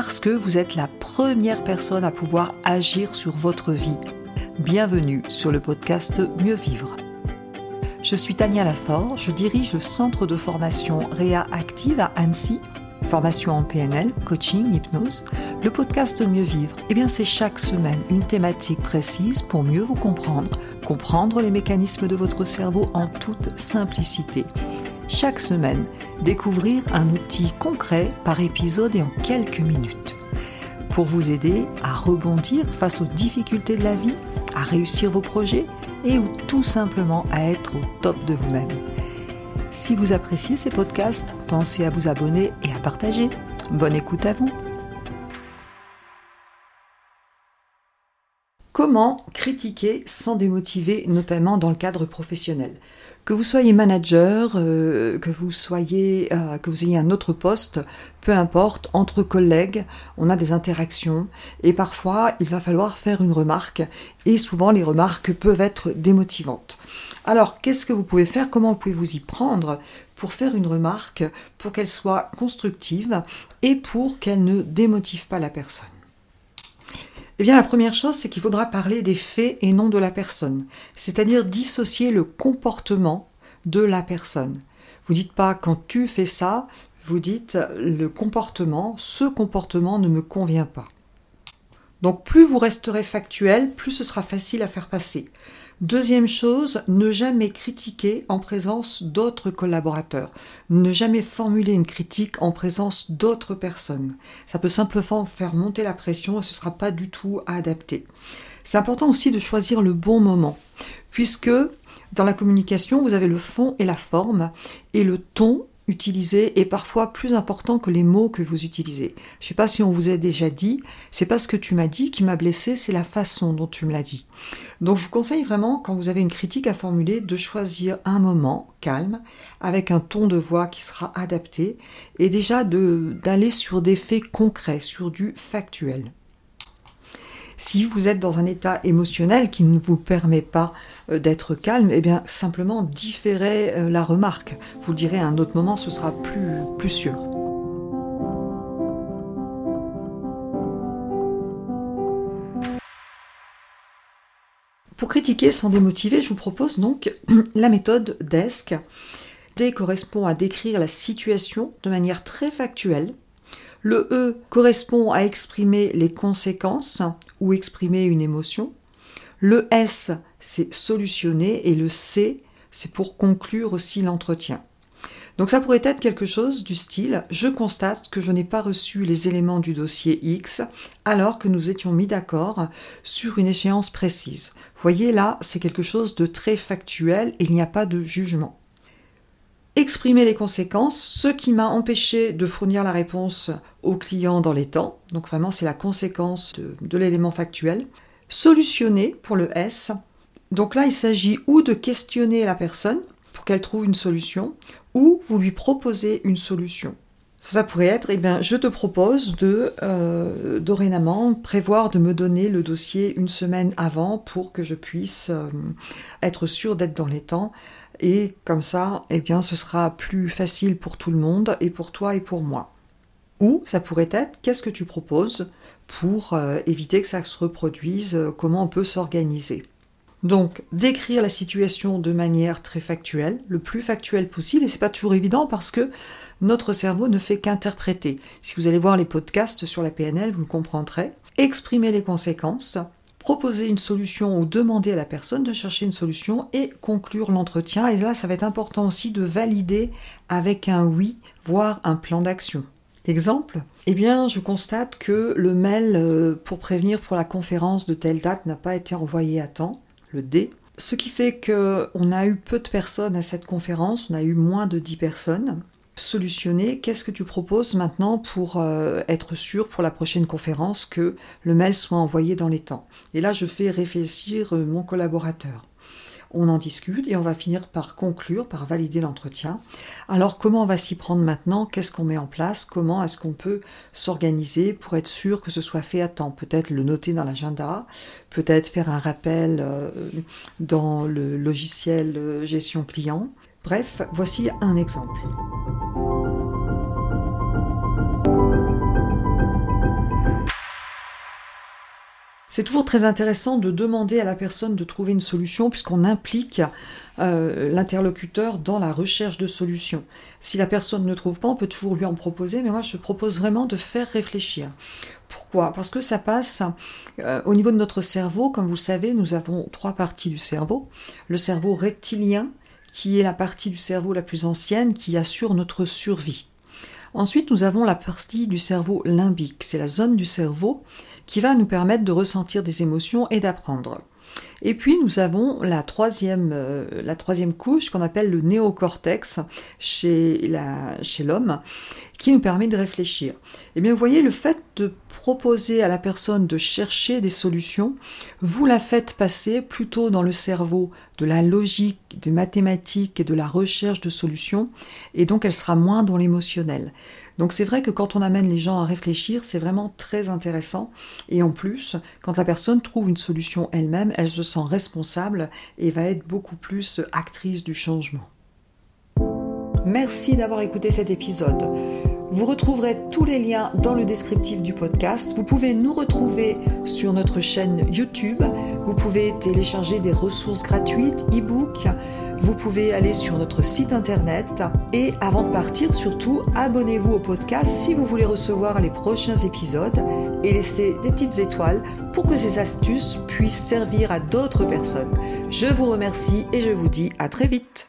parce que vous êtes la première personne à pouvoir agir sur votre vie. Bienvenue sur le podcast Mieux Vivre. Je suis Tania Lafort, je dirige le centre de formation Réa Active à Annecy, formation en PNL, coaching, hypnose. Le podcast Mieux Vivre, eh bien c'est chaque semaine une thématique précise pour mieux vous comprendre, comprendre les mécanismes de votre cerveau en toute simplicité chaque semaine, découvrir un outil concret par épisode et en quelques minutes. Pour vous aider à rebondir face aux difficultés de la vie, à réussir vos projets et ou tout simplement à être au top de vous-même. Si vous appréciez ces podcasts, pensez à vous abonner et à partager. Bonne écoute à vous. Comment critiquer sans démotiver, notamment dans le cadre professionnel. Que vous soyez manager, euh, que vous soyez, euh, que vous ayez un autre poste, peu importe, entre collègues, on a des interactions et parfois il va falloir faire une remarque et souvent les remarques peuvent être démotivantes. Alors, qu'est-ce que vous pouvez faire? Comment pouvez vous y prendre pour faire une remarque, pour qu'elle soit constructive et pour qu'elle ne démotive pas la personne? Eh bien, la première chose, c'est qu'il faudra parler des faits et non de la personne, c'est-à-dire dissocier le comportement de la personne. Vous dites pas quand tu fais ça, vous dites le comportement, ce comportement ne me convient pas. Donc plus vous resterez factuel, plus ce sera facile à faire passer. Deuxième chose, ne jamais critiquer en présence d'autres collaborateurs. Ne jamais formuler une critique en présence d'autres personnes. Ça peut simplement faire monter la pression et ce ne sera pas du tout adapté. C'est important aussi de choisir le bon moment, puisque dans la communication, vous avez le fond et la forme, et le ton utilisé est parfois plus important que les mots que vous utilisez. Je ne sais pas si on vous a déjà dit, c'est pas ce que tu m'as dit qui m'a blessé, c'est la façon dont tu me l'as dit. Donc je vous conseille vraiment, quand vous avez une critique à formuler, de choisir un moment calme, avec un ton de voix qui sera adapté, et déjà d'aller sur des faits concrets, sur du factuel. Si vous êtes dans un état émotionnel qui ne vous permet pas euh, d'être calme, eh bien simplement différez euh, la remarque. Vous le direz à un autre moment, ce sera plus, plus sûr. Pour critiquer sans démotiver, je vous propose donc la méthode DESC. D correspond à décrire la situation de manière très factuelle. Le E correspond à exprimer les conséquences ou exprimer une émotion. Le S, c'est solutionner et le C, c'est pour conclure aussi l'entretien. Donc ça pourrait être quelque chose du style je constate que je n'ai pas reçu les éléments du dossier X alors que nous étions mis d'accord sur une échéance précise. Voyez là, c'est quelque chose de très factuel il n'y a pas de jugement. Exprimer les conséquences, ce qui m'a empêché de fournir la réponse au client dans les temps. Donc vraiment, c'est la conséquence de, l'élément factuel. Solutionner pour le S. Donc là, il s'agit ou de questionner la personne pour qu'elle trouve une solution, ou vous lui proposez une solution. Ça pourrait être, eh bien, je te propose de euh, dorénavant prévoir de me donner le dossier une semaine avant pour que je puisse euh, être sûr d'être dans les temps. Et comme ça, eh bien, ce sera plus facile pour tout le monde et pour toi et pour moi. Ou ça pourrait être, qu'est-ce que tu proposes pour euh, éviter que ça se reproduise, euh, comment on peut s'organiser? Donc, décrire la situation de manière très factuelle, le plus factuel possible, et c'est pas toujours évident parce que notre cerveau ne fait qu'interpréter. Si vous allez voir les podcasts sur la PNL, vous le comprendrez. Exprimer les conséquences, proposer une solution ou demander à la personne de chercher une solution et conclure l'entretien. Et là, ça va être important aussi de valider avec un oui, voire un plan d'action. Exemple, eh bien, je constate que le mail euh, pour prévenir pour la conférence de telle date n'a pas été envoyé à temps, le D. Ce qui fait qu'on a eu peu de personnes à cette conférence, on a eu moins de 10 personnes solutionner, qu'est-ce que tu proposes maintenant pour euh, être sûr pour la prochaine conférence que le mail soit envoyé dans les temps? Et là, je fais réfléchir euh, mon collaborateur. On en discute et on va finir par conclure, par valider l'entretien. Alors comment on va s'y prendre maintenant? Qu'est-ce qu'on met en place? Comment est-ce qu'on peut s'organiser pour être sûr que ce soit fait à temps? Peut-être le noter dans l'agenda, peut-être faire un rappel euh, dans le logiciel gestion client. Bref, voici un exemple. C'est toujours très intéressant de demander à la personne de trouver une solution puisqu'on implique euh, l'interlocuteur dans la recherche de solutions. Si la personne ne trouve pas, on peut toujours lui en proposer, mais moi je propose vraiment de faire réfléchir. Pourquoi? Parce que ça passe euh, au niveau de notre cerveau. Comme vous le savez, nous avons trois parties du cerveau. Le cerveau reptilien, qui est la partie du cerveau la plus ancienne, qui assure notre survie. Ensuite, nous avons la partie du cerveau limbique. C'est la zone du cerveau qui va nous permettre de ressentir des émotions et d'apprendre. Et puis nous avons la troisième, euh, couche qu'on appelle le néocortex chez l'homme, qui nous permet de réfléchir. Et eh bien vous voyez, le fait de proposer à la personne de chercher des solutions, vous la faites passer plutôt dans le cerveau de la logique, des mathématiques et de la recherche de solutions, et donc elle sera moins dans l'émotionnel. Donc c'est vrai que quand on amène les gens à réfléchir, c'est vraiment très intéressant. Et en plus, quand la personne trouve une solution elle-même, elle se sent responsable et va être beaucoup plus actrice du changement. Merci d'avoir écouté cet épisode. Vous retrouverez tous les liens dans le descriptif du podcast. Vous pouvez nous retrouver sur notre chaîne YouTube. Vous pouvez télécharger des ressources gratuites, e-books. Vous pouvez aller sur notre site internet. Et avant de partir, surtout, abonnez-vous au podcast si vous voulez recevoir les prochains épisodes et laissez des petites étoiles pour que ces astuces puissent servir à d'autres personnes. Je vous remercie et je vous dis à très vite.